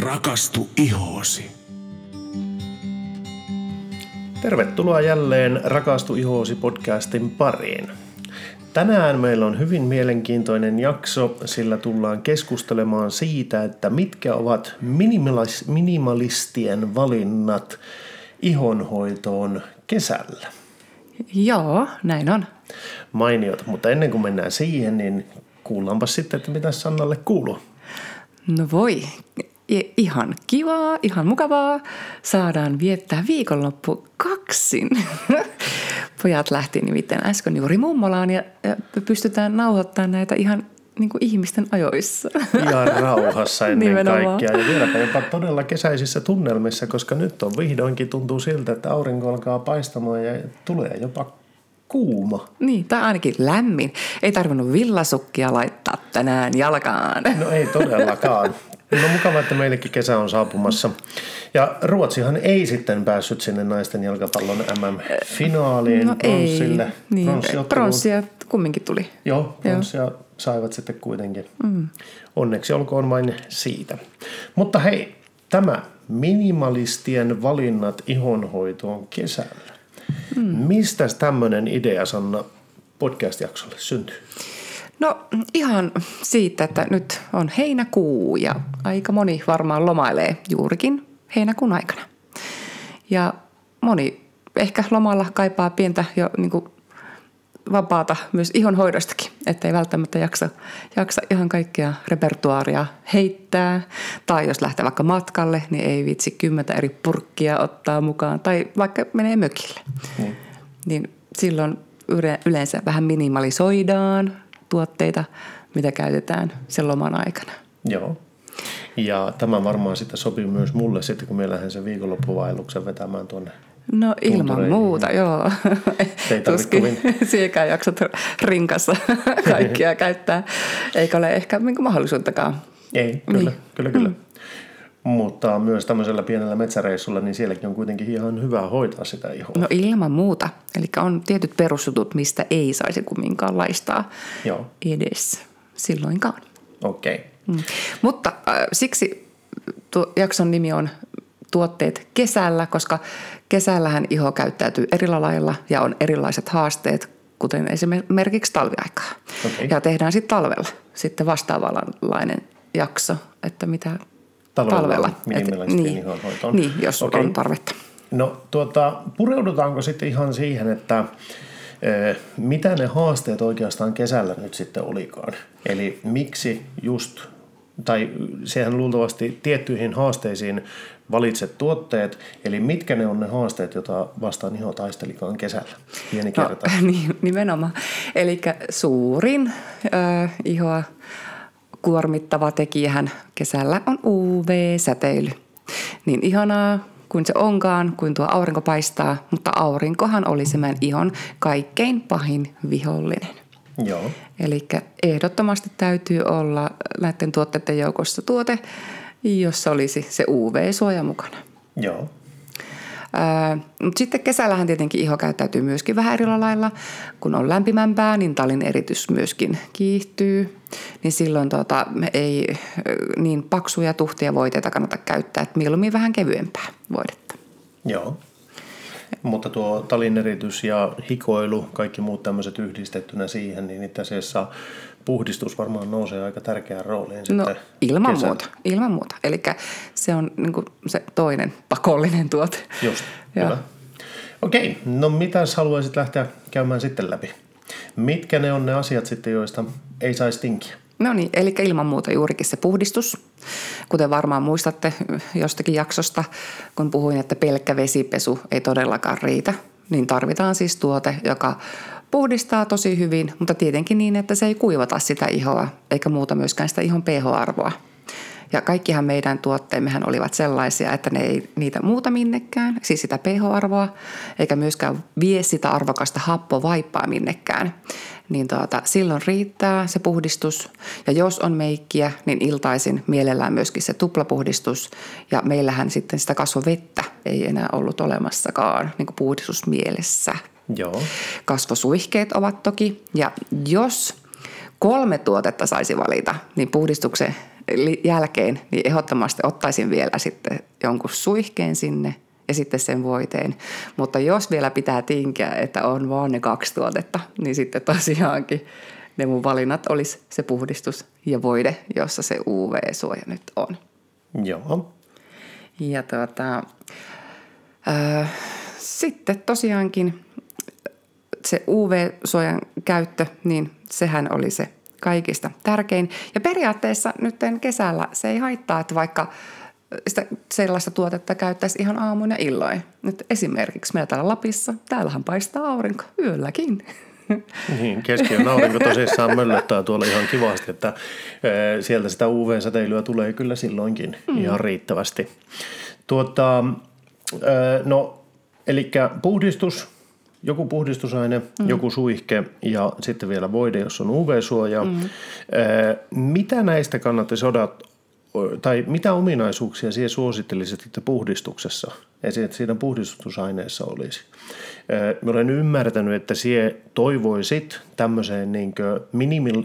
Rakastu ihoosi. Tervetuloa jälleen Rakastu ihoosi podcastin pariin. Tänään meillä on hyvin mielenkiintoinen jakso, sillä tullaan keskustelemaan siitä, että mitkä ovat minimalis- minimalistien valinnat ihonhoitoon kesällä. Joo, näin on. Mainiota, mutta ennen kuin mennään siihen, niin kuullaanpa sitten, että mitä Sannalle kuuluu. No voi, ihan kivaa, ihan mukavaa. Saadaan viettää viikonloppu kaksin. Pojat lähti nimittäin äsken juuri mummolaan ja, pystytään nauhoittamaan näitä ihan niin kuin ihmisten ajoissa. Ihan rauhassa ennen Nimenomaan. kaikkea ja vieläpä jopa todella kesäisissä tunnelmissa, koska nyt on vihdoinkin tuntuu siltä, että aurinko alkaa paistamaan ja tulee jopa kuuma. Niin, tai ainakin lämmin. Ei tarvinnut villasukkia laittaa tänään jalkaan. No ei todellakaan. No mukava, että meillekin kesä on saapumassa. Ja Ruotsihan ei sitten päässyt sinne naisten jalkapallon MM-finaaliin No ei. pronssille. Niin, pronssia kumminkin tuli. Joo, pronssia saivat sitten kuitenkin. Mm. Onneksi olkoon vain siitä. Mutta hei, tämä minimalistien valinnat ihonhoitoon kesällä. Mm. Mistä tämmöinen idea, Sanna, podcast-jaksolle syntyy? No ihan siitä, että nyt on heinäkuu ja aika moni varmaan lomailee juurikin heinäkuun aikana. Ja moni ehkä lomalla kaipaa pientä jo niin kuin vapaata myös ihonhoidostakin, ettei välttämättä jaksa, jaksa ihan kaikkea repertuaaria heittää. Tai jos lähtee vaikka matkalle, niin ei vitsi kymmentä eri purkkia ottaa mukaan. Tai vaikka menee mökille. Mm. Niin silloin yle- yleensä vähän minimalisoidaan tuotteita, mitä käytetään sen loman aikana. Joo. Ja tämä varmaan sitten sopii myös mulle sitten, kun me lähden sen viikonloppuvaelluksen vetämään tuonne. No ilman muuta, joo. Ei Tuskin siekään jaksat rinkassa kaikkia käyttää, eikä ole ehkä niinku mahdollisuuttakaan. Ei, kyllä, Niin. kyllä, kyllä. Mutta myös tämmöisellä pienellä metsäreissulla, niin sielläkin on kuitenkin ihan hyvä hoitaa sitä ihoa. No ilman muuta. Eli on tietyt perusjutut, mistä ei saisi kumminkaan laistaa Joo, edes silloinkaan. okei. Okay. Mm. Mutta äh, siksi tuo jakson nimi on tuotteet kesällä, koska kesällähän iho käyttäytyy eri lailla ja on erilaiset haasteet, kuten esimerkiksi talviaikaa. Okei. Ja tehdään sitten talvella sitten vastaavanlainen jakso, että mitä Talvella talvella. minimalistien niin, ihonhoitoon. niin, jos Okei. on tarvetta. No tuota, pureudutaanko sitten ihan siihen, että eh, mitä ne haasteet oikeastaan kesällä nyt sitten olikaan? Eli miksi just, tai sehän luultavasti tiettyihin haasteisiin valitset tuotteet, eli mitkä ne on ne haasteet, joita vastaan iho taistelikaan kesällä? Pieni No, kerta. niin, nimenomaan. Eli suurin ö, ihoa kuormittava tekijähän kesällä on UV-säteily. Niin ihanaa kuin se onkaan, kuin tuo aurinko paistaa, mutta aurinkohan oli se meidän ihon kaikkein pahin vihollinen. Joo, Eli ehdottomasti täytyy olla näiden tuotteiden joukossa tuote, jossa olisi se UV-suoja mukana. joo, Mutta sitten kesällähän tietenkin iho käyttäytyy myöskin vähän eri lailla. Kun on lämpimämpää, niin talin eritys myöskin kiihtyy. Niin silloin tota, ei niin paksuja tuhtia voiteita kannata käyttää, että mieluummin vähän kevyempää voidetta. joo. Mutta tuo talineritys ja hikoilu, kaikki muut tämmöiset yhdistettynä siihen, niin itse asiassa puhdistus varmaan nousee aika tärkeään rooliin sitten No ilman kesällä. muuta, ilman muuta. Eli se on niin se toinen pakollinen tuote. Just, Joo. hyvä. Okei, no mitäs haluaisit lähteä käymään sitten läpi? Mitkä ne on ne asiat sitten, joista ei saisi tinkiä? No niin, eli ilman muuta juurikin se puhdistus. Kuten varmaan muistatte jostakin jaksosta, kun puhuin, että pelkkä vesipesu ei todellakaan riitä, niin tarvitaan siis tuote, joka puhdistaa tosi hyvin, mutta tietenkin niin, että se ei kuivata sitä ihoa, eikä muuta myöskään sitä ihon pH-arvoa. Ja kaikkihan meidän tuotteemmehän olivat sellaisia, että ne ei niitä muuta minnekään, siis sitä pH-arvoa, eikä myöskään vie sitä arvokasta happovaippaa minnekään. Niin tuota, silloin riittää se puhdistus. Ja jos on meikkiä, niin iltaisin mielellään myöskin se tuplapuhdistus. Ja meillähän sitten sitä kasvovettä ei enää ollut olemassakaan niin puhdistusmielessä. Joo. Kasvosuihkeet ovat toki. Ja jos kolme tuotetta saisi valita, niin puhdistuksen jälkeen niin ehdottomasti ottaisin vielä sitten jonkun suihkeen sinne ja sitten sen voiteen. Mutta jos vielä pitää tinkiä, että on vaan ne kaksi tuotetta, niin sitten tosiaankin ne mun valinnat olisi se puhdistus ja voide, jossa se UV-suoja nyt on. Joo. Ja tuota, äh, sitten tosiaankin se UV-suojan käyttö, niin sehän oli se kaikista tärkein. Ja periaatteessa nyt kesällä se ei haittaa, että vaikka sitä sellaista tuotetta käyttäisi ihan aamuin ja illoin. Nyt esimerkiksi meillä täällä Lapissa, täällähän paistaa aurinko yölläkin. Niin, keskiön aurinko tosissaan möllöttää tuolla ihan kivasti, että sieltä sitä UV-säteilyä tulee kyllä silloinkin mm. ihan riittävästi. Tuota, no, eli puhdistus, joku puhdistusaine, mm. joku suihke ja sitten vielä voide, jos on UV-suoja. Mm. Mitä näistä kannattaisi odottaa? tai mitä ominaisuuksia siihen suosittelisit, että puhdistuksessa, että siinä puhdistusaineessa olisi? Mä olen ymmärtänyt, että sie toivoisit tämmöiseen niin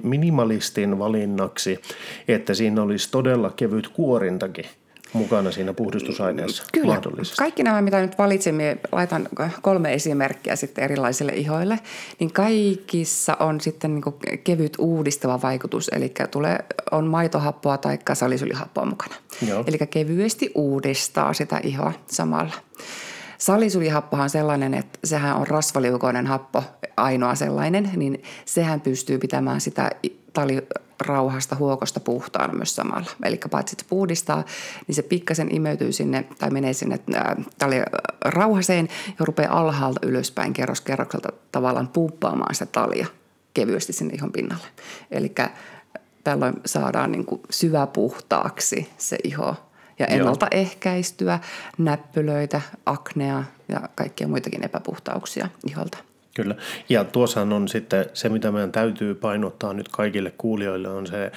minimalistin valinnaksi, että siinä olisi todella kevyt kuorintakin – mukana siinä puhdistusaineessa Kyllä. mahdollisesti. Kaikki nämä, mitä nyt valitsimme, laitan kolme esimerkkiä sitten erilaisille ihoille, niin kaikissa on sitten niin kevyt uudistava vaikutus, eli tulee, on maitohappoa tai salisulihappoa mukana. Joo. Eli kevyesti uudistaa sitä ihoa samalla. Salisulihappohan on sellainen, että sehän on rasvaliukoinen happo, ainoa sellainen, niin sehän pystyy pitämään sitä talirauhasta huokosta puhtaana myös samalla. Eli paitsi että se puhdistaa, niin se pikkasen imeytyy sinne tai menee sinne talirauhaseen ja rupeaa alhaalta ylöspäin kerros kerrokselta tavallaan pumppaamaan sitä talia kevyesti sinne ihon pinnalle. Eli tällöin saadaan niin kuin syväpuhtaaksi se iho ja ennaltaehkäistyä näppylöitä, aknea ja kaikkia muitakin epäpuhtauksia iholta. Kyllä. Ja tuossahan on sitten se, mitä meidän täytyy painottaa nyt kaikille kuulijoille, on se eh,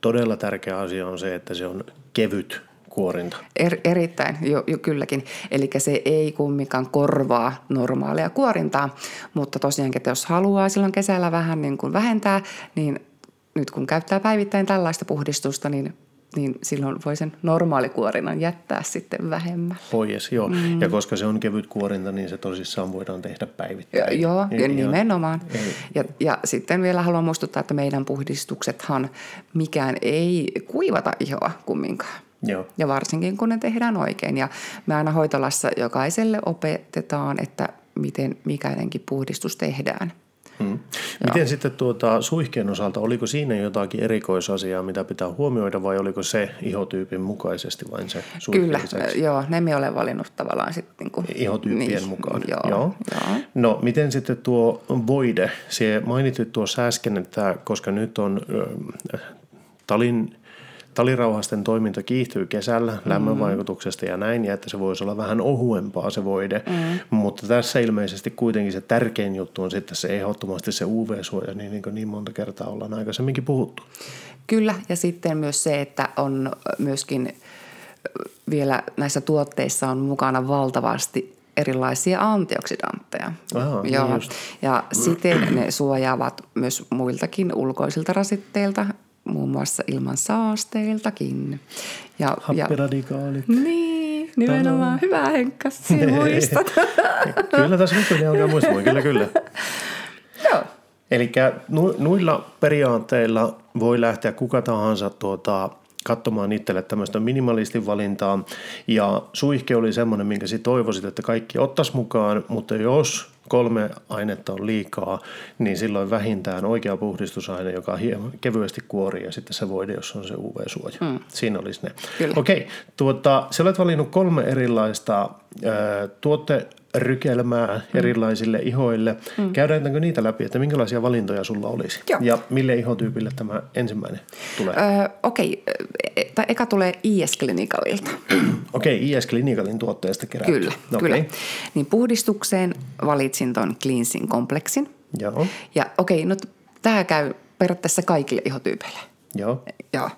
todella tärkeä asia on se, että se on kevyt kuorinta. Er, erittäin, jo, jo kylläkin. Eli se ei kumminkaan korvaa normaalia kuorintaa, mutta tosiaankin, että jos haluaa silloin kesällä vähän niin kuin vähentää, niin nyt kun käyttää päivittäin tällaista puhdistusta, niin niin silloin voi sen normaalikuorinan jättää sitten vähemmän. Pois, joo. Mm. Ja koska se on kevyt kuorinta, niin se tosissaan voidaan tehdä päivittäin. Ja, joo, ja nimenomaan. Ja, ja sitten vielä haluan muistuttaa, että meidän puhdistuksethan mikään ei kuivata ihoa kumminkaan. Joo. Ja varsinkin kun ne tehdään oikein. Ja me aina hoitolassa jokaiselle opetetaan, että miten mikäinenkin puhdistus tehdään – Hmm. Miten sitten tuota, suihkeen osalta, oliko siinä jotakin erikoisasiaa, mitä pitää huomioida vai oliko se ihotyypin mukaisesti vain se Kyllä, lisäksi? joo, ne me olen valinnut tavallaan sitten. Niin kuin, Ihotyyppien niin, mukaan, joo, joo. joo. No miten sitten tuo voide, se mainitit tuossa äsken, että koska nyt on äh, talin talirauhasten toiminta kiihtyy kesällä mm. lämmönvaikutuksesta ja näin, ja että se voisi olla vähän ohuempaa se voide. Mm. Mutta tässä ilmeisesti kuitenkin se tärkein juttu on sitten se ehdottomasti se UV-suoja, niin, niin, niin monta kertaa ollaan aikaisemminkin puhuttu. Kyllä, ja sitten myös se, että on myöskin vielä näissä tuotteissa on mukana valtavasti erilaisia antioksidantteja. Aha, niin Joo. Niin ja siten ne suojaavat myös muiltakin ulkoisilta rasitteilta, muun muassa ilman saasteiltakin. Ja, Happiradikaalit. Ja, niin, nimenomaan. Hyvä Henkka, sinä muistat. kyllä tässä nyt alkaa muistamaan, kyllä kyllä. Joo. Eli nuilla periaatteilla voi lähteä kuka tahansa tuota, katsomaan itselle tämmöistä minimalistin valintaa. Ja suihke oli semmoinen, minkä sitten toivoisit, että kaikki ottaisi mukaan, mutta jos kolme ainetta on liikaa, niin silloin vähintään oikea puhdistusaine, joka hieman kevyesti kuorii ja sitten se voide, jos on se UV-suoja. Mm. Siinä olisi ne. Kyllä. Okei, tuota, sä olet valinnut kolme erilaista äh, tuotte rykelmää mm. erilaisille ihoille. Mm. Käydäänkö niitä läpi, että minkälaisia valintoja sulla olisi? Joo. Ja mille ihotyypille tämä ensimmäinen tulee? Öö, Okei, okay. tai eka tulee IS Clinicalilta. Okei, okay, IS Clinicalin tuotteesta kerätty. Kyllä, okay. kyllä. Niin puhdistukseen valitsin tuon Cleansing Complexin. Joo. Ja okei, okay, no tämä käy periaatteessa kaikille ihotyypeille. Joo. Joo.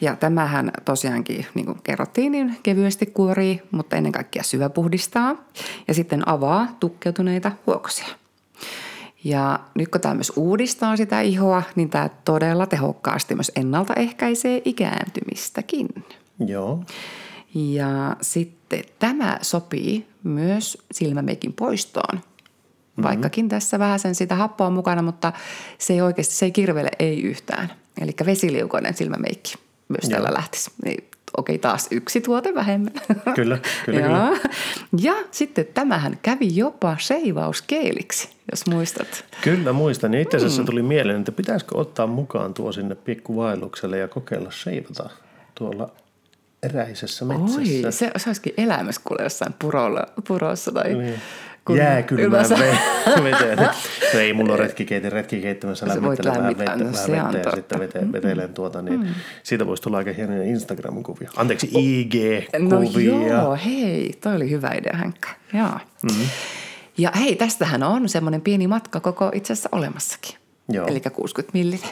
Ja tämähän tosiaankin, niin kuin kerrottiin, niin kevyesti kuorii, mutta ennen kaikkea syväpuhdistaa ja sitten avaa tukkeutuneita huokosia. Ja nyt kun tämä myös uudistaa sitä ihoa, niin tämä todella tehokkaasti myös ennaltaehkäisee ikääntymistäkin. Joo. Ja sitten tämä sopii myös silmämeikin poistoon. Mm-hmm. Vaikkakin tässä vähän sen sitä happoa mukana, mutta se ei oikeasti, se ei kirvele ei yhtään. Eli vesiliukoinen silmämeikki myös Joo. tällä lähtisi. Niin, okei, taas yksi tuote vähemmän. Kyllä, kyllä, ja, kyllä. ja sitten tämähän kävi jopa seivauskeeliksi, jos muistat. Kyllä muistan. Ja itse Mm. asiassa tuli mieleen, että pitäisikö ottaa mukaan tuo sinne pikkuvaellukselle ja kokeilla seivata tuolla eräisessä metsässä. Oi, se, se olisikin elämässä kuule jossain purolla, purossa tai Niin. Kun Jääkylmään veteen. No ei mulla ole retkikeitin, retkikeittimässä Sä voit lämmittelen vähän lämmittää, vettä, no vähän se on vettä ja sitten vete, vetelen tuota, niin mm. siitä voisi tulla aika hienoja Instagram-kuvia. Anteeksi, No IG-kuvia. joo, hei, toi oli hyvä idea Henkka. Joo. Mm-hmm. Ja hei, tästähän on semmoinen pieni matka koko itse asiassa olemassakin. Joo. Eli 60 millinen.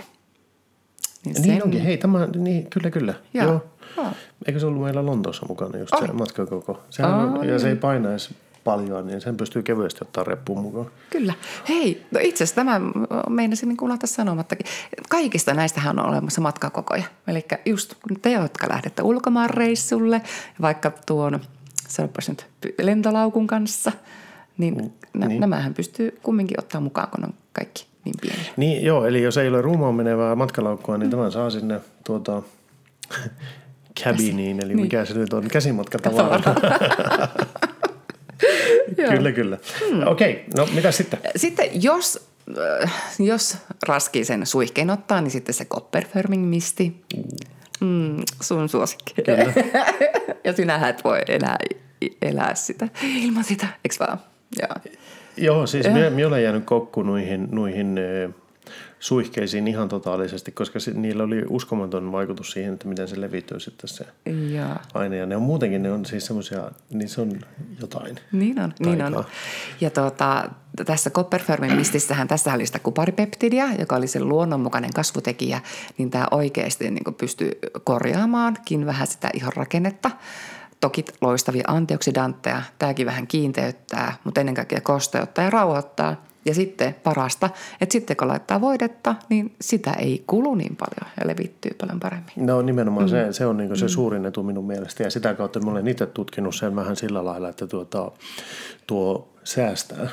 Niin, Niin onkin, hei, tämä, niin, kyllä, kyllä. Joo. Joo. Joo. Eikö se ollut meillä Lontoossa mukana just se Oli. matkakoko? Sehän on, Oli. ja se ei painaisi paljon, niin sen pystyy kevyesti ottaa reppuun mukaan. Kyllä. Hei, no itse asiassa tämä meinasin niin unohtaa sanomattakin. Kaikista näistähän on olemassa matkakokoja. Eli just te, jotka lähdette ulkomaan reissulle, vaikka tuon, sanopas nyt, lentolaukun kanssa, niin, nä- niin. nämähän pystyy kumminkin ottaa mukaan, kun on kaikki niin pieniä. Niin joo, eli jos ei ole ruumaan menevää matkalaukkua, niin tämän saa sinne tuota, cabiniin, eli mikä se nyt on, käsimatkatavara. kyllä, kyllä. Hmm. Okei, no mitä sitten? Sitten jos, äh, jos raskii sen suihkeen ottaa, niin sitten se Copperfirming misti. Mm, sun suosikki. Kyllä. ja sinähän et voi enää elää sitä ilman sitä, eikö vaan? Joo. Joo, siis minä, minä olen jäänyt kokku noihin, noihin ö, suihkeisiin ihan totaalisesti, koska se, niillä oli uskomaton vaikutus siihen, että miten se levittyy sitten se Joo. aine. Ja ne on muutenkin, ne on siis semmoisia, niin se on jotain. Niin on, niin on. Taikaa. Ja tuota, tässä Copperfirmin mistissähän, tässä oli sitä kuparipeptidia, joka oli se luonnonmukainen kasvutekijä, niin tämä oikeasti niin pystyy korjaamaankin vähän sitä ihon rakennetta. Toki loistavia antioksidantteja, tämäkin vähän kiinteyttää, mutta ennen kaikkea kosteuttaa ja rauhoittaa. Ja sitten parasta, että sitten kun laittaa voidetta, niin sitä ei kulu niin paljon ja levittyy paljon paremmin. No nimenomaan mm. se, se on niin se suurin etu minun mielestä. Ja sitä kautta mä olen itse tutkinut sen vähän sillä lailla, että tuota, tuo säästää.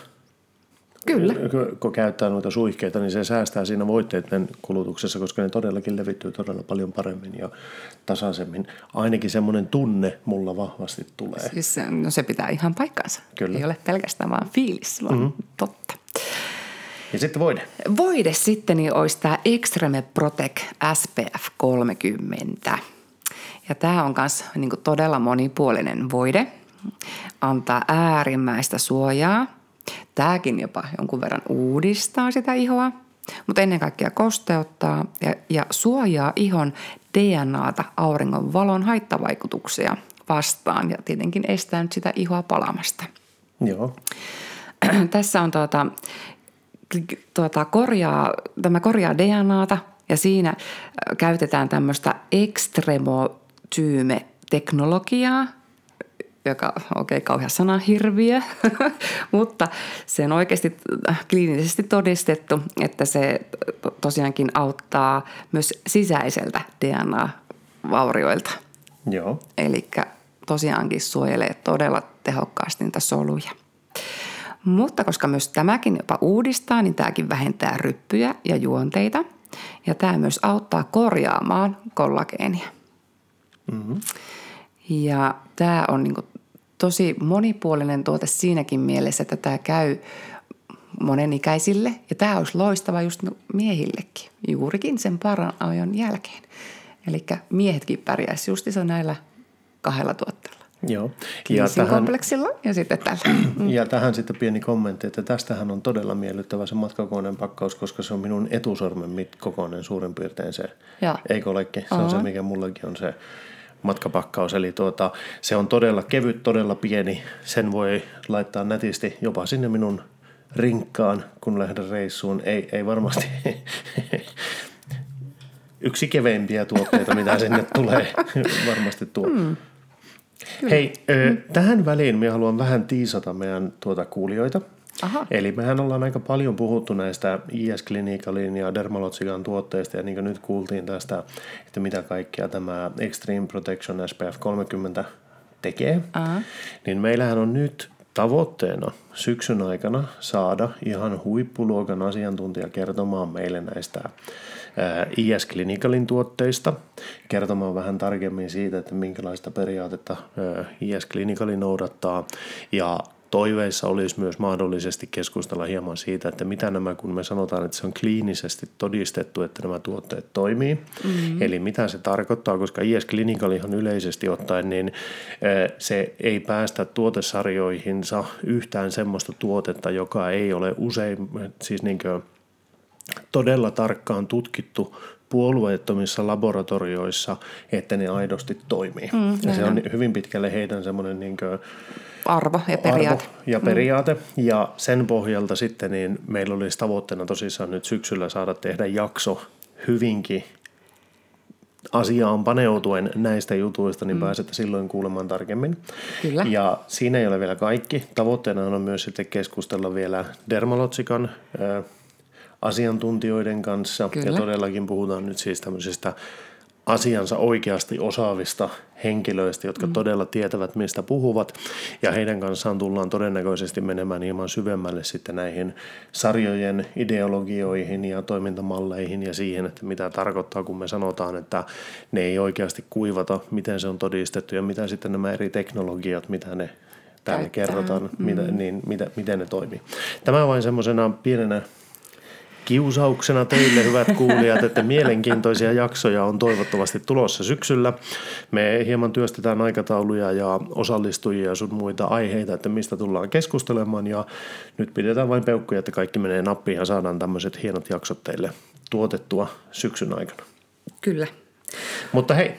Kyllä. Kun- käyttää noita suihkeita, niin se säästää siinä voitteiden kulutuksessa, koska ne todellakin levittyy todella paljon paremmin ja tasaisemmin. Ainakin semmoinen tunne mulla vahvasti tulee. Siis no se pitää ihan paikkansa. Kyllä. Ei ole pelkästään vaan fiilis, vaan mm-hmm. totta. Ja sitten voide. Voide sitten niin olisi tämä Extreme Protect SPF 30. Ja tämä on myös niin todella monipuolinen voide. Antaa äärimmäistä suojaa. Tämäkin jopa jonkun verran uudistaa sitä ihoa, mutta ennen kaikkea kosteuttaa ja, ja suojaa ihon DNAta auringon valon haittavaikutuksia vastaan ja tietenkin estää nyt sitä ihoa palamasta Joo. tässä on tuota, tuota korjaa, tämä korjaa DNAta ja siinä äh, käytetään tämmöistä ekstremotyyme-teknologiaa, joka, okei, okay, kauhea sana, hirviö, mutta se on oikeasti äh, kliinisesti todistettu, että se to- tosiaankin auttaa myös sisäiseltä DNA-vaurioilta. Joo. Eli tosiaankin suojelee todella tehokkaasti niitä soluja. Mutta koska myös tämäkin jopa uudistaa, niin tämäkin vähentää ryppyjä ja juonteita. Ja tämä myös auttaa korjaamaan kollageenia. Mm-hmm. Ja tämä on niin tosi monipuolinen tuote siinäkin mielessä, että tämä käy monenikäisille. Ja tämä olisi loistava just miehillekin, juurikin sen paran ajan jälkeen. Eli miehetkin pärjäisi justissa näillä kahdella tuotteella. Joo. Ja Ja tähän, kompleksilla ja sitten tällä. ja tähän sitten pieni kommentti, että tästähän on todella miellyttävä se matkakokoinen pakkaus, koska se on minun etusormen kokoinen suurin piirtein se. Joo. Eikö olekin? Se on se, mikä mullakin on se matkapakkaus. Eli tuota, se on todella kevyt, todella pieni. Sen voi laittaa nätisti jopa sinne minun rinkkaan, kun lähden reissuun. Ei, ei varmasti yksi keveimpiä tuotteita, mitä sinne tulee, varmasti tuo. Mm. Hei, ö, tähän väliin minä haluan vähän tiisata meidän tuota kuulijoita. Aha. Eli mehän ollaan aika paljon puhuttu näistä IS Clinicalin ja Dermalogican tuotteista ja niin kuin nyt kuultiin tästä, että mitä kaikkea tämä Extreme Protection SPF 30 tekee, Aha. niin meillähän on nyt tavoitteena syksyn aikana saada ihan huippuluokan asiantuntija kertomaan meille näistä IS Clinicalin tuotteista, kertomaan vähän tarkemmin siitä, että minkälaista periaatetta IS Clinicali noudattaa ja toiveissa olisi myös mahdollisesti keskustella hieman siitä, että mitä nämä, kun me sanotaan, että se on kliinisesti todistettu, että nämä tuotteet toimii. Mm-hmm. Eli mitä se tarkoittaa, koska IS Clinical ihan yleisesti ottaen, niin se ei päästä tuotesarjoihinsa yhtään semmoista tuotetta, joka ei ole usein, siis niin kuin todella tarkkaan tutkittu puolueettomissa laboratorioissa, että ne aidosti toimii. Mm, ja se on hyvin pitkälle heidän semmoinen niin arvo ja periaate. Arvo ja periaate. Mm. Ja sen pohjalta sitten niin meillä olisi tavoitteena tosissaan nyt syksyllä saada tehdä jakso hyvinkin asiaan paneutuen näistä jutuista, niin mm. pääsette silloin kuulemaan tarkemmin. Kyllä. Ja siinä ei ole vielä kaikki. Tavoitteena on myös sitten keskustella vielä Dermalogican äh, asiantuntijoiden kanssa. Kyllä. Ja todellakin puhutaan nyt siis tämmöisestä asiansa oikeasti osaavista henkilöistä, jotka mm. todella tietävät, mistä puhuvat. Ja heidän kanssaan tullaan todennäköisesti menemään hieman syvemmälle sitten näihin sarjojen ideologioihin ja toimintamalleihin ja siihen, että mitä tarkoittaa, kun me sanotaan, että ne ei oikeasti kuivata, miten se on todistettu ja mitä sitten nämä eri teknologiat, mitä ne täällä Käyttää. kerrotaan, mm. mitä, niin, mitä, miten ne toimii. Tämä vain semmoisena pienenä kiusauksena teille, hyvät kuulijat, että mielenkiintoisia jaksoja on toivottavasti tulossa syksyllä. Me hieman työstetään aikatauluja ja osallistujia ja sun muita aiheita, että mistä tullaan keskustelemaan ja nyt pidetään vain peukkuja, että kaikki menee nappiin ja saadaan tämmöiset hienot jaksot teille tuotettua syksyn aikana. Kyllä. Mutta hei,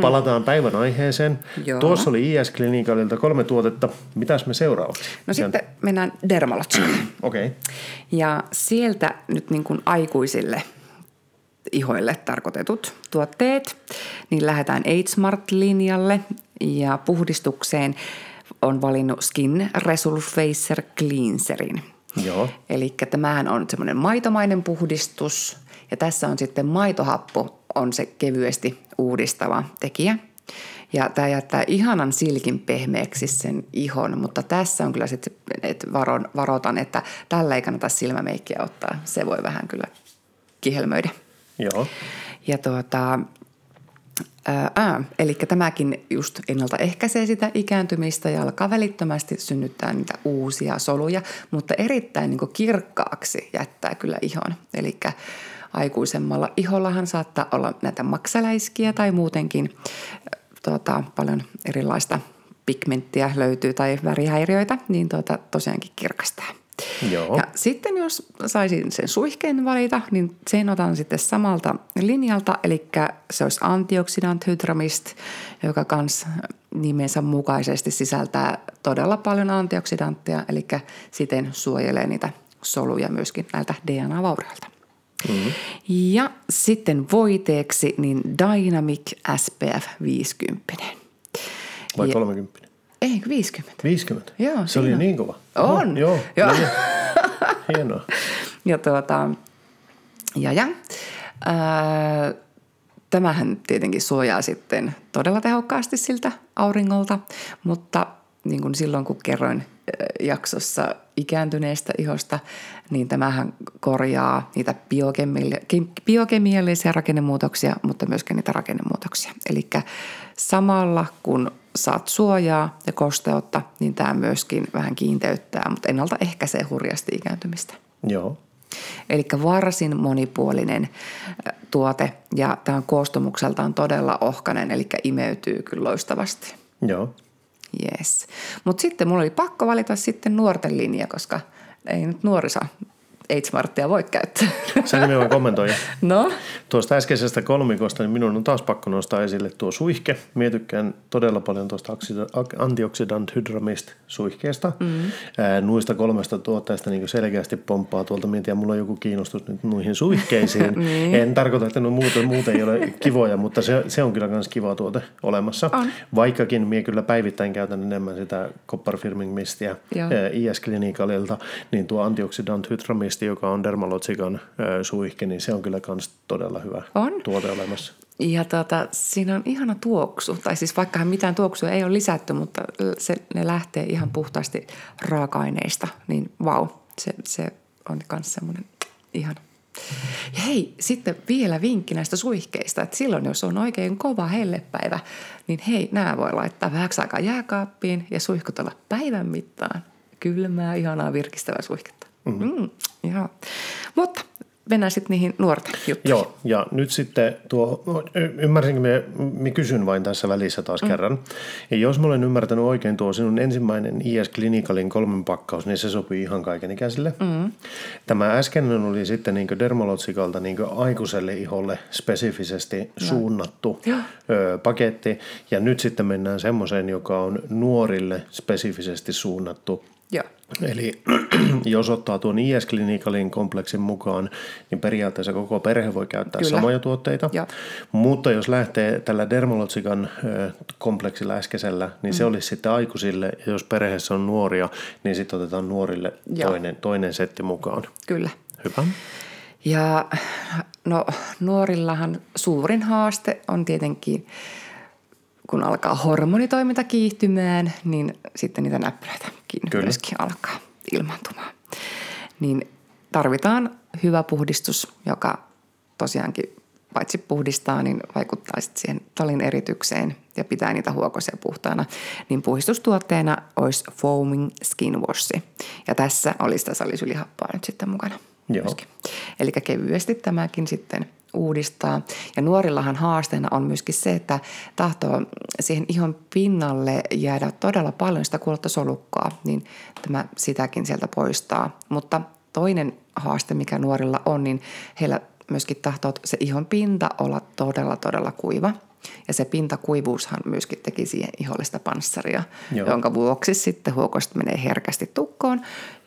palataan päivän aiheeseen. Joo. Tuossa oli IS Clinicalilta kolme tuotetta. Mitäs me seuraavaksi? No sitten mennään dermalogiaan. Okei. Okay. Ja sieltä nyt niin kuin aikuisille ihoille tarkoitetut tuotteet, niin lähdetään Age-Smart-linjalle ja puhdistukseen on valinnut Skin Resurfacer Cleanserin. Joo. Eli tämähän on semmoinen maitomainen puhdistus ja tässä on sitten maitohappo on se kevyesti uudistava tekijä. Ja tämä jättää ihanan silkin pehmeäksi sen ihon, mutta tässä on kyllä sitten, että varon, varoitan, että tällä ei kannata silmämeikkiä ottaa. Se voi vähän kyllä kihelmöidä. Joo. Ja tuota, ää, eli tämäkin just ennaltaehkäisee sitä ikääntymistä ja alkaa välittömästi synnyttää niitä uusia soluja, mutta erittäin niin kirkkaaksi jättää kyllä ihon. Eli aikuisemmalla ihollahan saattaa olla näitä maksaläiskiä tai muutenkin tuota, paljon erilaista pigmenttiä löytyy tai värihäiriöitä, niin tuota, tosiaankin kirkastaa. Joo. Ja sitten jos saisin sen suihkeen valita, niin sen otan sitten samalta linjalta, eli se olisi Antioxidant Hydramist, joka kans nimensä mukaisesti sisältää todella paljon antioksidantteja, eli siten suojelee niitä soluja myöskin näiltä DNA-vaurioilta. Mm-hmm. Ja sitten voiteeksi niin Dynamic SPF 50. Vai Ja- 30? Ei, 50. 50? Joo, Se oli siinä. niin kova. On. Oh, joo. Joo. No. Hienoa. Ja tuota, ja, ja. Ää, tämähän tietenkin suojaa sitten todella tehokkaasti siltä auringolta, mutta niin kuin silloin kun kerroin jaksossa ikääntyneestä ihosta, niin tämähän korjaa niitä biokemiallisia, biokemiallisia rakennemuutoksia, mutta myöskin niitä rakennemuutoksia. Eli samalla kun saat suojaa ja kosteutta, niin tämä myöskin vähän kiinteyttää, mutta ennaltaehkäisee hurjasti ikääntymistä. Joo. Eli varsin monipuolinen äh, tuote ja tämä on koostumukseltaan todella ohkainen, eli imeytyy kyllä loistavasti. Joo. Yes. Mutta sitten mulla oli pakko valita sitten nuorten linja, koska ei nyt nuori saa H-Marttia voi käyttää. Sä nimenomaan kommentoija. No, Tuosta äskeisestä kolmikosta, niin minun on taas pakko nostaa esille tuo suihke. Mie tykkään todella paljon tuosta antioxidant hydramist suihkeesta. Mm. Ää, nuista kolmesta tuotteesta niin selkeästi pomppaa tuolta. Mie en tiedä, mulla on joku kiinnostus nyt noihin suihkeisiin. Niin. En tarkoita, että no muuten, muuten ei ole kivoja, mutta se, se on kyllä myös kiva tuote olemassa. On. Vaikkakin mie kyllä päivittäin käytän enemmän sitä Copper Firming Mistiä Joo. ää, IS Clinicalilta, niin tuo antioxidant hydramisti, joka on Dermalogican suihke, niin se on kyllä myös todella hyvä On. tuote olemassa. ja tota, siinä on ihana tuoksu. Tai siis vaikkahan mitään tuoksua ei ole lisätty, mutta se, ne lähtee ihan puhtaasti raaka-aineista. Niin vau, se, se on myös semmoinen ihana. Ja hei, sitten vielä vinkki näistä suihkeista, että silloin jos on oikein kova hellepäivä, niin hei, nämä voi laittaa vähäksi aikaa jääkaappiin ja suihkutella päivän mittaan. Kylmää, ihanaa, virkistävää suihketta. Mm-hmm. Mm, joo. Mutta mennään sitten niihin nuorten juttuihin. Joo, ja nyt sitten tuo, no, ymmärsinkö me, me kysyn vain tässä välissä taas mm. kerran. Ja jos mä olen ymmärtänyt oikein tuo sinun ensimmäinen IS Clinicalin kolmen pakkaus, niin se sopii ihan kaikenikäisille. Mm. Tämä äskeinen oli sitten niin Dermalogikalta niin aikuiselle iholle spesifisesti suunnattu Joo. ö, paketti. Ja nyt sitten mennään semmoiseen, joka on nuorille spesifisesti suunnattu Joo. Eli jos ottaa tuon IS Clinicalin kompleksin mukaan, niin periaatteessa koko perhe voi käyttää Kyllä. samoja tuotteita. Joo. Mutta jos lähtee tällä Dermalogican kompleksilla äskeisellä, niin Mm. se olisi sitten aikuisille. Ja jos perheessä on nuoria, niin sitten otetaan nuorille toinen, toinen setti mukaan. Kyllä. Hyvä. Ja no nuorillahan suurin haaste on tietenkin, kun alkaa hormonitoiminta kiihtymään, niin sitten niitä näppylöitäkin Kyllä. myöskin alkaa ilmaantumaan. Niin tarvitaan hyvä puhdistus, joka tosiaankin paitsi puhdistaa, niin vaikuttaa sitten siihen talin eritykseen ja pitää niitä huokoisia puhtaana. Niin puhdistustuotteena olisi foaming skin wash. Ja tässä oli sitä salisylihappoa nyt sitten mukana. Joo. myöskin. Eli kevyesti tämäkin sitten uudistaa. Ja nuorillahan haasteena on myöskin se, että tahtoo siihen ihon pinnalle jäädä todella paljon sitä kuollutta solukkaa, niin tämä sitäkin sieltä poistaa. Mutta toinen haaste, mikä nuorilla on, niin heillä myöskin tahtoo se ihon pinta olla todella, todella kuiva. Ja se pintakuivuushan myöskin teki siihen iholle sitä panssaria, Joo. jonka vuoksi sitten huokosta menee herkästi tukkoon.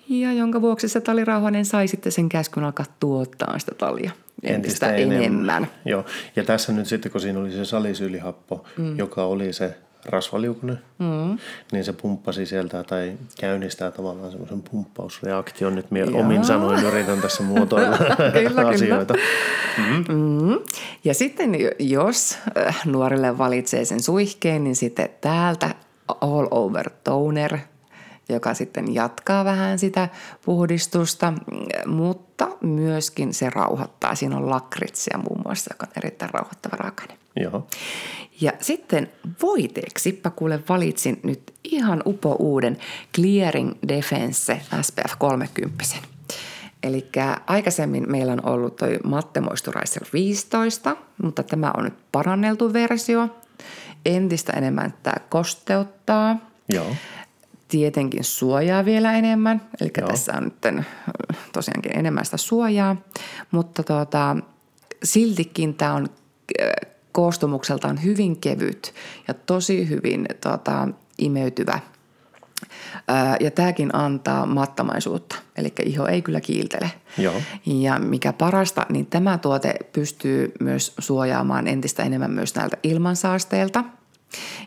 Ja jonka vuoksi se talirauhanen sai sitten sen käskyn alkaa tuottaa sitä talia entistä, entistä enemmän. Joo, ja tässä nyt sitten, kun siinä oli se salisylihappo, mm. joka oli se rasvaliukunen, mm. niin se pumppasi sieltä tai käynnistää tavallaan semmoisen pumppausreaktion. Nyt minä omin sanoin yritän tässä muotoilla Kyllä, asioita. Mm. Ja sitten jos äh, nuorille valitsee sen suihkeen, niin sitten täältä all over toner, joka sitten jatkaa vähän sitä puhdistusta, mutta myöskin se rauhoittaa. Siinä on lakritsia muun muassa, joka on erittäin rauhoittava raaka Joo, Ja sitten voiteeksipä kuule valitsin nyt ihan upo uuden Clearing Defense SPF 30. Eli aikaisemmin meillä on ollut toi Matte Moisturizer 15, mutta tämä on nyt paranneltu versio. Entistä enemmän tämä kosteuttaa. joo, Tietenkin suojaa vielä enemmän, eli Joo. tässä on nyt äh, tosiaankin enemmän sitä suojaa, mutta tuota, siltikin tämä on äh, koostumukseltaan hyvin kevyt ja tosi hyvin tuota, imeytyvä. Ää, Ja tämäkin antaa mattamaisuutta, eli iho ei kyllä kiiltele. Joo. Ja mikä parasta, niin tämä tuote pystyy myös suojaamaan entistä enemmän myös näiltä ilmansaasteilta.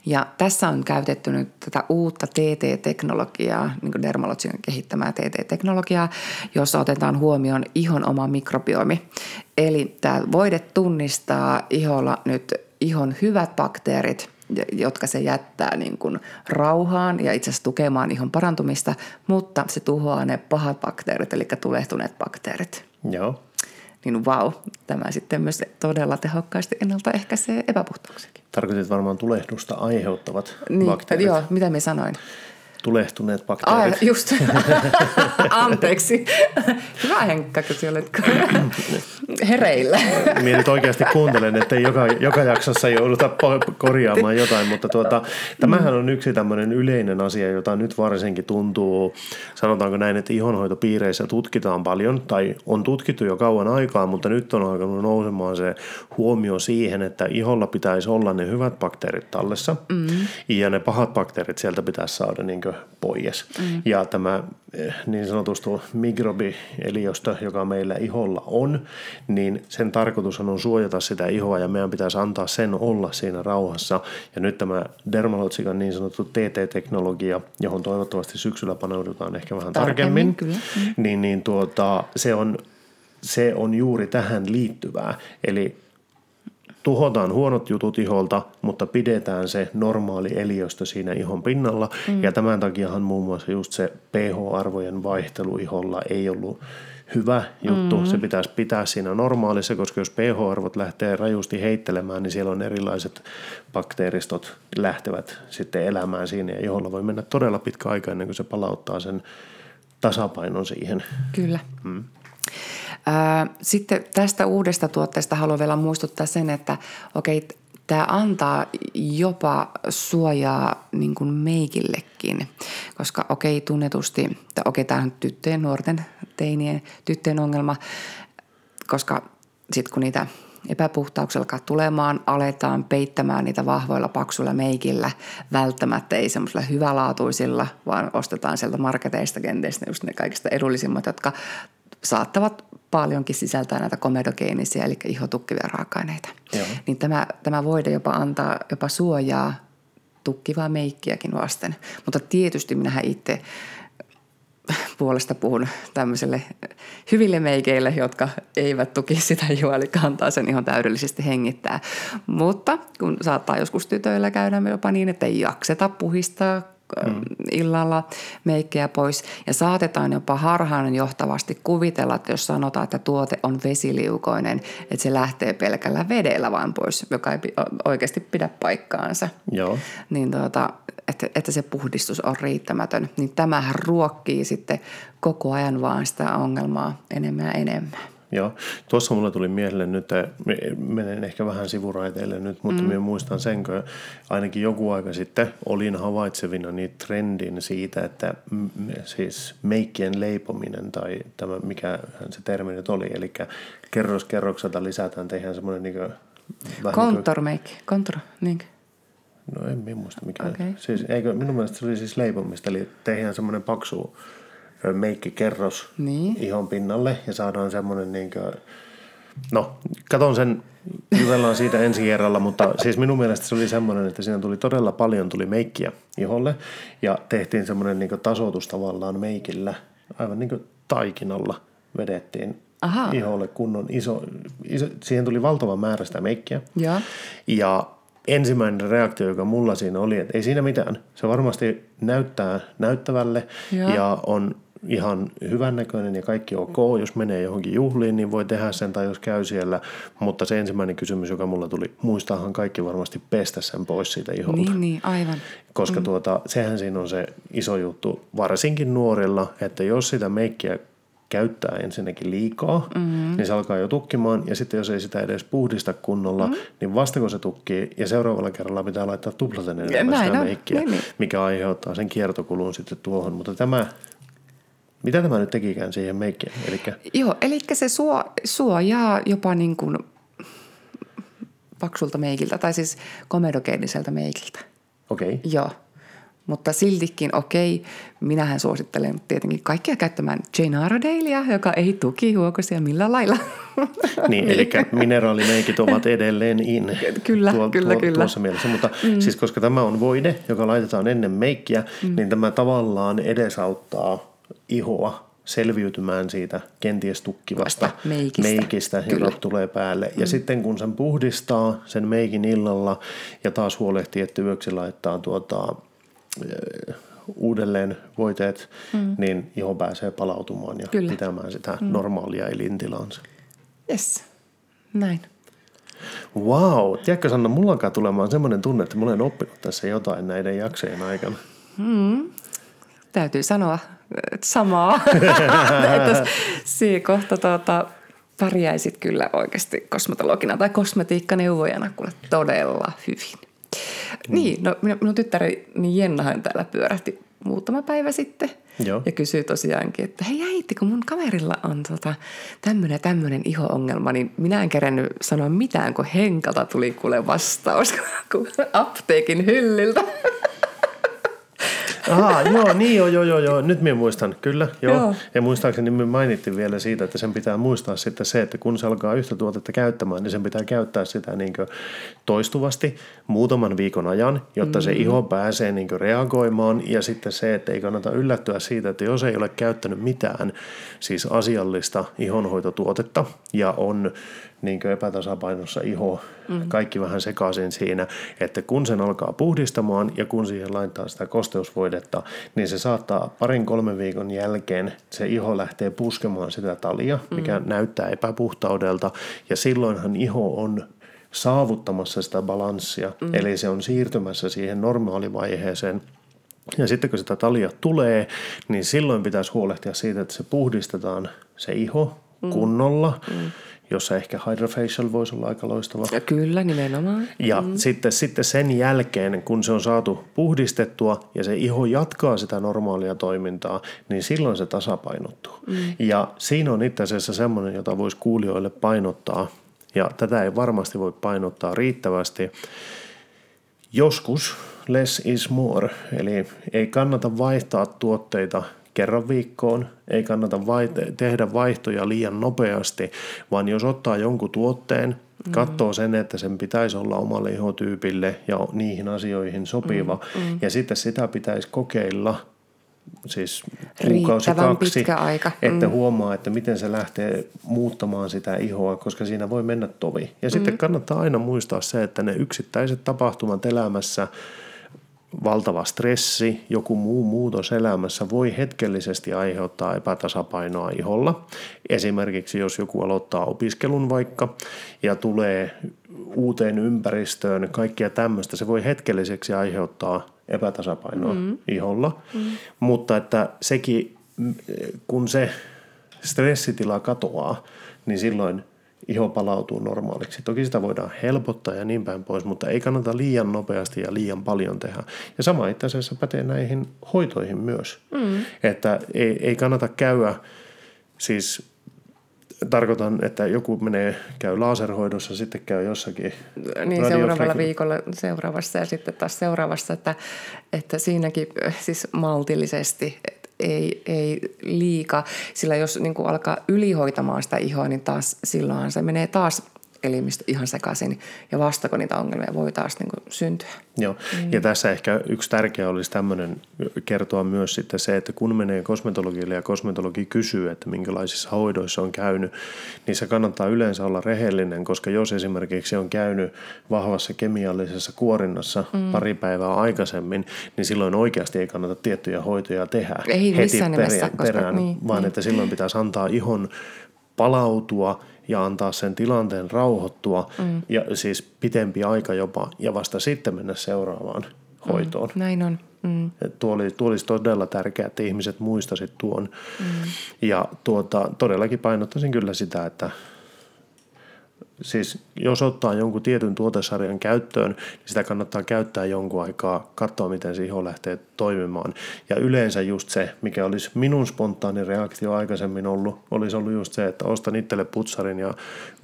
Ja tässä on käytetty nyt tätä uutta TT-teknologiaa, niin kuin Dermalogian kehittämää TT-teknologiaa, jossa otetaan huomioon ihon oma mikrobiomi. Eli tämä voide tunnistaa iholla nyt ihon hyvät bakteerit, jotka se jättää niin kuin rauhaan ja itse asiassa tukemaan ihon parantumista, mutta se tuhoaa ne pahat bakteerit, eli tulehtuneet bakteerit. joo. Niin vau, tämä sitten myös todella tehokkaasti ennaltaehkäisee epäpuhtauksiakin. Tarkoitit varmaan tulehdusta aiheuttavat Niin, bakteerit. joo, mitä minä sanoin? Tulehtuneet Ai, bakteerit. just. Anteeksi. Hyvä Henkka, kun sinä olet hereillä. Minä nyt oikeasti kuuntelen, että joka, joka jaksossa jouduta korjaamaan jotain, mutta tuota, tämähän on yksi tämmöinen yleinen asia, jota nyt varsinkin tuntuu, sanotaanko näin, että ihonhoitopiireissä tutkitaan paljon, tai on tutkittu jo kauan aikaa, mutta nyt on alkanut nousemaan se huomio siihen, että iholla pitäisi olla ne hyvät bakteerit tallessa, mm. ja ne pahat bakteerit sieltä pitäisi saada niin pois. Mm. Ja tämä eh, niin sanotusti mikrobieliöstö, joka meillä iholla on, niin sen tarkoitus on suojata sitä ihoa ja meidän pitäisi antaa sen olla siinä rauhassa. Ja nyt tämä Dermalotsikan niin sanottu TT-teknologia, johon toivottavasti syksyllä paneudutaan ehkä vähän Tarkemmin, tarkemmin, kyllä. niin, niin tuota, se, on, se on juuri tähän liittyvää. Eli tuhotaan huonot jutut iholta, mutta pidetään se normaali eliöstö siinä ihon pinnalla. Mm. Ja tämän takiahan muun muassa just se pH-arvojen vaihtelu iholla ei ollut hyvä juttu. Mm. Se pitäisi pitää siinä normaalissa, koska jos pH-arvot lähtee rajusti heittelemään, niin siellä on erilaiset bakteeristot lähtevät sitten elämään siinä. Ja iholla voi mennä todella pitkä aika ennen kuin se palauttaa sen tasapainon siihen. Kyllä. Hmm. Sitten tästä uudesta tuotteesta haluan vielä muistuttaa sen, että okei, tämä antaa jopa suojaa niin kuin meikillekin, koska okei tunnetusti, okei tämä on tyttöjen, nuorten teinien, tyttöjen ongelma, koska sitten kun niitä epäpuhtauksia alkaa tulemaan, aletaan peittämään niitä vahvoilla paksuilla meikillä, välttämättä ei semmoisilla hyvälaatuisilla, vaan ostetaan sieltä marketeista kenties just ne kaikista edullisimmat, jotka saattavat paljonkin sisältää näitä komedogeenisia, eli ihotukkivia raaka-aineita. Joo. Niin tämä, tämä voide jopa antaa jopa suojaa tukkivaa meikkiäkin vasten. Mutta tietysti minähän itse puolesta puhun tämmöiselle hyville meikeille, jotka eivät tuki sitä ihoa, eli kantaa sen ihan täydellisesti hengittää. Mutta kun saattaa joskus tytöillä käydä jopa niin, että ei jakseta puhistaa mm. illalla meikkejä pois. Ja saatetaan jopa harhaan johtavasti kuvitella, että jos sanotaan, että tuote on vesiliukoinen, että se lähtee pelkällä vedellä vaan pois, joka ei oikeasti pidä paikkaansa. Joo. Niin tuota, että, että se puhdistus on riittämätön. Niin tämähän ruokkii sitten koko ajan vaan sitä ongelmaa enemmän ja enemmän. Joo, tuossa mulle tuli mieleen nyt, menen ehkä vähän sivuraiteille nyt, mutta mm. minä muistan sen, kun ainakin joku aika sitten olin havaitsevina niitä trendin siitä, että siis meikkien leipominen tai tämä, mikä se termi nyt oli, eli kerros kerrokselta lisätään, tehdään semmoinen niin kuin, Contour make, contour, niin No en minä muista mikä. Okay. Siis, eikö, minun mielestä se oli siis leipomista, eli tehdään semmoinen paksu meikkikerros niin. ihon pinnalle ja saadaan semmoinen niin kuin, no katon sen, jutellaan siitä ensi kerralla, mutta siis minun mielestä se oli semmoinen, että siinä tuli todella paljon tuli meikkiä iholle ja tehtiin semmoinen niin tasoitus tavallaan meikillä, aivan niin kuin taikinalla vedettiin Aha. iholle kunnon iso, iso, siihen tuli valtava määrä sitä meikkiä. Ja, ja ensimmäinen reaktio, joka mulla siinä oli, että ei siinä mitään. Se varmasti näyttää näyttävälle ja, ja on ihan hyvännäköinen ja kaikki ok. Jos menee johonkin juhliin, niin voi tehdä sen tai jos käy siellä. Mutta se ensimmäinen kysymys, joka mulla tuli, muistaahan kaikki varmasti pestä sen pois siitä iholta. Niin, niin aivan. Koska mm. tuota, sehän siinä on se iso juttu, varsinkin nuorilla, että jos sitä meikkiä käyttää ensinnäkin liikaa, mm-hmm. niin se alkaa jo tukkimaan. Ja sitten jos ei sitä edes puhdista kunnolla, mm-hmm. niin vasta kun se tukkii, ja seuraavalla kerralla pitää laittaa tuplaten enemmän sitä meikkiä, niin, niin. mikä aiheuttaa sen kiertokulun sitten tuohon. Mutta tämä mitä tämä nyt tekikään siihen meikkiin? Elikkä... Joo, eli se suo, suojaa jopa niin kuin paksulta meikiltä, tai siis komedogeeniseltä meikiltä. Okei. Okay. Joo. Mutta siltikin okei, minähän suosittelen tietenkin kaikkia käyttämään Jane Iredalea, joka ei tuki huokosia millään lailla. Niin, eli mineraalimeikit ovat edelleen in. Kyllä, tuo, kyllä, tuo, kyllä. Tuossa mielessä, mutta mm. siis koska tämä on voide, joka laitetaan ennen meikkiä, mm. niin tämä tavallaan edesauttaa ihoa selviytymään siitä kenties tukkivasta meikistä, meikistä joka tulee päälle. Ja mm. sitten kun sen puhdistaa sen meikin illalla ja taas huolehtii, että yöksi laittaa tuota, uudelleen voiteet, mm. niin iho pääsee palautumaan ja Kyllä. pitämään sitä mm. normaalia elintilansa. Yes, näin. Wow, tiedätkö Sanna, mulla alkaa tulemaan semmoinen tunne, että mä olen oppinut tässä jotain näiden jaksojen aikana. Mm. Täytyy sanoa että samaa. että siinä kohta tuota, pärjäisit kyllä oikeasti kosmetologina tai kosmetiikkaneuvojana kuule todella hyvin. Mm. Niin, no minun tyttäri niin Jennahan täällä pyörähti muutama päivä sitten – Joo. Ja kysyy tosiaankin, että hei äiti, kun mun kaverilla on tota, tämmöinen tämmöinen iho-ongelma, niin minä en kerännyt sanoa mitään, kun Henkalta tuli kuule vastaus apteekin hyllyltä. Aha, joo, niin joo, joo, joo, joo. Nyt minä muistan, kyllä, joo. joo. Ja muistaakseni me mainittiin vielä siitä, että sen pitää muistaa sitten se, että kun se alkaa yhtä tuotetta käyttämään, niin sen pitää käyttää sitä niin toistuvasti muutaman viikon ajan, jotta mm. se iho pääsee niin reagoimaan. Ja sitten se, että ei kannata yllättyä siitä, että jos ei ole käyttänyt mitään siis asiallista ihonhoitotuotetta ja on niin epätasapainossa iho, mm. kaikki vähän sekaisin siinä, että kun sen alkaa puhdistamaan ja kun siihen laittaa sitä kosteusvoidetta, niin se saattaa parin kolmen viikon jälkeen se iho lähtee puskemaan sitä talia, mikä mm. näyttää epäpuhtaudelta ja silloinhan iho on saavuttamassa sitä balanssia, mm. eli se on siirtymässä siihen normaalivaiheeseen, ja sitten kun sitä talia tulee, niin silloin pitäisi huolehtia siitä, että se puhdistetaan se iho mm. kunnolla. Mm jossa ehkä hydrofacial voisi olla aika loistava. Ja kyllä, nimenomaan. Ja mm. sitten, sitten sen jälkeen, kun se on saatu puhdistettua ja se iho jatkaa sitä normaalia toimintaa, niin silloin se tasapainottuu. Mm. Ja siinä on itse asiassa semmoinen, jota voisi kuulijoille painottaa, ja tätä ei varmasti voi painottaa riittävästi. Joskus less is more, eli ei kannata vaihtaa tuotteita kerran viikkoon. Ei kannata vai- tehdä vaihtoja liian nopeasti, vaan jos ottaa jonkun tuotteen, mm. katsoo sen, että sen pitäisi olla omalle ihotyypille ja kuukausikaksi asioihin sopiva. Mm. Mm. Ja sitten sitä pitäisi kokeilla siis kuukausi kaksi, pitkä aika. että mm. huomaa, että miten se lähtee muuttamaan sitä ihoa, koska siinä voi mennä tovi. Ja mm. sitten kannattaa aina muistaa se, että ne yksittäiset tapahtumat elämässä – valtava stressi, joku muu muutos elämässä voi hetkellisesti aiheuttaa epätasapainoa iholla. Esimerkiksi jos joku aloittaa opiskelun vaikka ja tulee uuteen ympäristöön, kaikkia tämmöistä, se voi hetkelliseksi aiheuttaa epätasapainoa mm. iholla. Mm. Mutta että sekin, kun se stressitila katoaa, niin silloin – iho palautuu normaaliksi. Toki sitä voidaan helpottaa ja niin päin pois, mutta ei kannata liian nopeasti ja liian paljon tehdä. Ja sama itse asiassa pätee näihin hoitoihin myös. Mm. Että ei, ei kannata käydä, siis tarkoitan, että joku menee, käy laserhoidossa, sitten käy jossakin Niin seuraavalla viikolla seuraavassa ja sitten taas seuraavassa, että, että siinäkin siis maltillisesti, ei, ei liika, sillä jos niin kuin alkaa ylihoitamaan sitä ihoa, niin taas silloinhan se menee taas elimistö ihan sekaisin ja vastako niitä ongelmia voi taas niin kuin syntyä. Joo, mm. ja tässä ehkä yksi tärkeä olisi tämmöinen kertoa myös sitten se, että kun menee kosmetologille ja kosmetologi kysyy, että minkälaisissa hoidoissa on käynyt, niin se kannattaa yleensä olla rehellinen, koska jos esimerkiksi on käynyt vahvassa kemiallisessa kuorinnassa mm. pari päivää aikaisemmin, niin silloin oikeasti ei kannata tiettyjä hoitoja tehdä ei heti perään, nimessä, koska, perään niin, vaan niin. että silloin pitäisi antaa ihon palautua – ja antaa sen tilanteen rauhoittua mm. ja siis pitempi aika jopa ja vasta sitten mennä seuraavaan mm. hoitoon. Mm, näin on. Mm. tuo, oli, tuo olisi todella tärkeää, että ihmiset muistaisivat tuon. Mm. Ja tuota, todellakin painottaisin kyllä sitä, että siis jos ottaa jonkun tietyn tuotesarjan käyttöön, niin sitä kannattaa käyttää jonkun aikaa, katsoa miten se iho lähtee toimimaan. Ja yleensä just se, mikä olisi minun spontaani reaktio aikaisemmin ollut, olisi ollut just se, että ostan itselle putsarin ja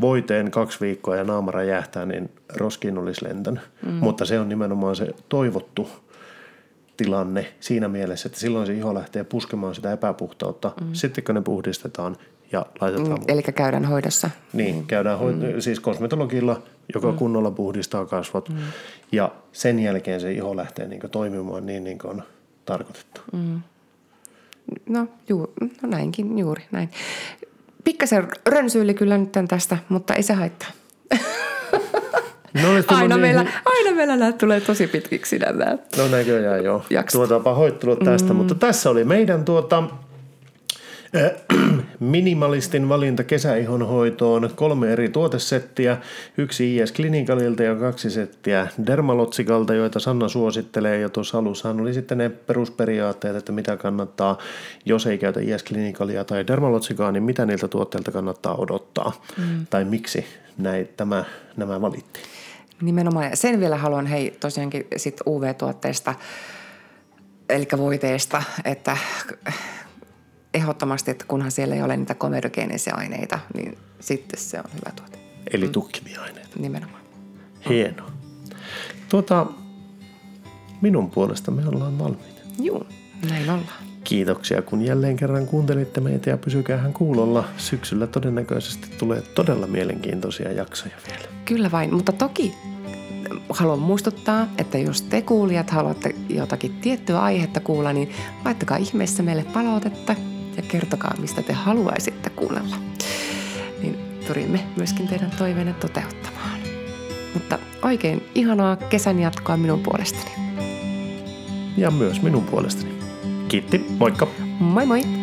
voiteen kaksi viikkoa ja naama räjähtää, niin roskiin olisi lentänyt. Mm. Mutta se on nimenomaan se toivottu tilanne siinä mielessä, että silloin se iho lähtee puskemaan sitä epäpuhtautta. Mm. Sitten kun ne puhdistetaan, ja laitetaan... Mm, eli käydään hoidossa. Niin, käydään hoid- mm. siis kosmetologilla, joka mm. kunnolla puhdistaa kasvot. Mm. Ja sen jälkeen se iho lähtee niin toimimaan niin, niin kuin on tarkoitettu. Mm. No, juu, no näinkin, juuri näin. Pikkasen rönsyili kyllä nyt tästä, mutta ei se haittaa. No, aina, niin... meillä, aina meillä nämä tulee tosi pitkiksi nämä No näköjään joo. Tuota, pahoittelut tästä, mm. mutta tässä oli meidän tuota, minimalistin valinta kesäihon hoitoon, kolme eri tuotesettiä, yksi IS Clinicalilta ja kaksi settiä Dermalotsikalta, joita Sanna suosittelee. Ja tuossa alussahan oli sitten ne perusperiaatteet, että mitä kannattaa, jos ei käytä IS Clinicalia tai Dermalotsikaa, niin mitä niiltä tuotteilta kannattaa odottaa. Mm. Tai miksi näin, tämä, nämä valittiin. Nimenomaan. Ja sen vielä haluan hei tosiaankin sit UV-tuotteista, eli voiteista, että ehdottomasti, että kunhan siellä ei ole niitä komedogeenisia aineita, niin sitten se on hyvä tuote. Eli mm. tukkimiaineet. Nimenomaan. Hienoa. Tuota, minun puolesta me ollaan valmiita. Joo, näin ollaan. Kiitoksia, kun jälleen kerran kuuntelitte meitä ja pysykäähän kuulolla. Syksyllä todennäköisesti tulee todella mielenkiintoisia jaksoja vielä. Kyllä vain, mutta toki haluan muistuttaa, että jos te kuulijat haluatte jotakin tiettyä aihetta kuulla, niin laittakaa ihmeessä meille palautetta ja kertokaa, mistä te haluaisitte kuunnella. Niin pyrimme myöskin teidän toiveenne toteuttamaan. Mutta oikein ihanaa kesän jatkoa minun puolestani. Ja myös minun puolestani. Kiitti, moikka! Moi moi!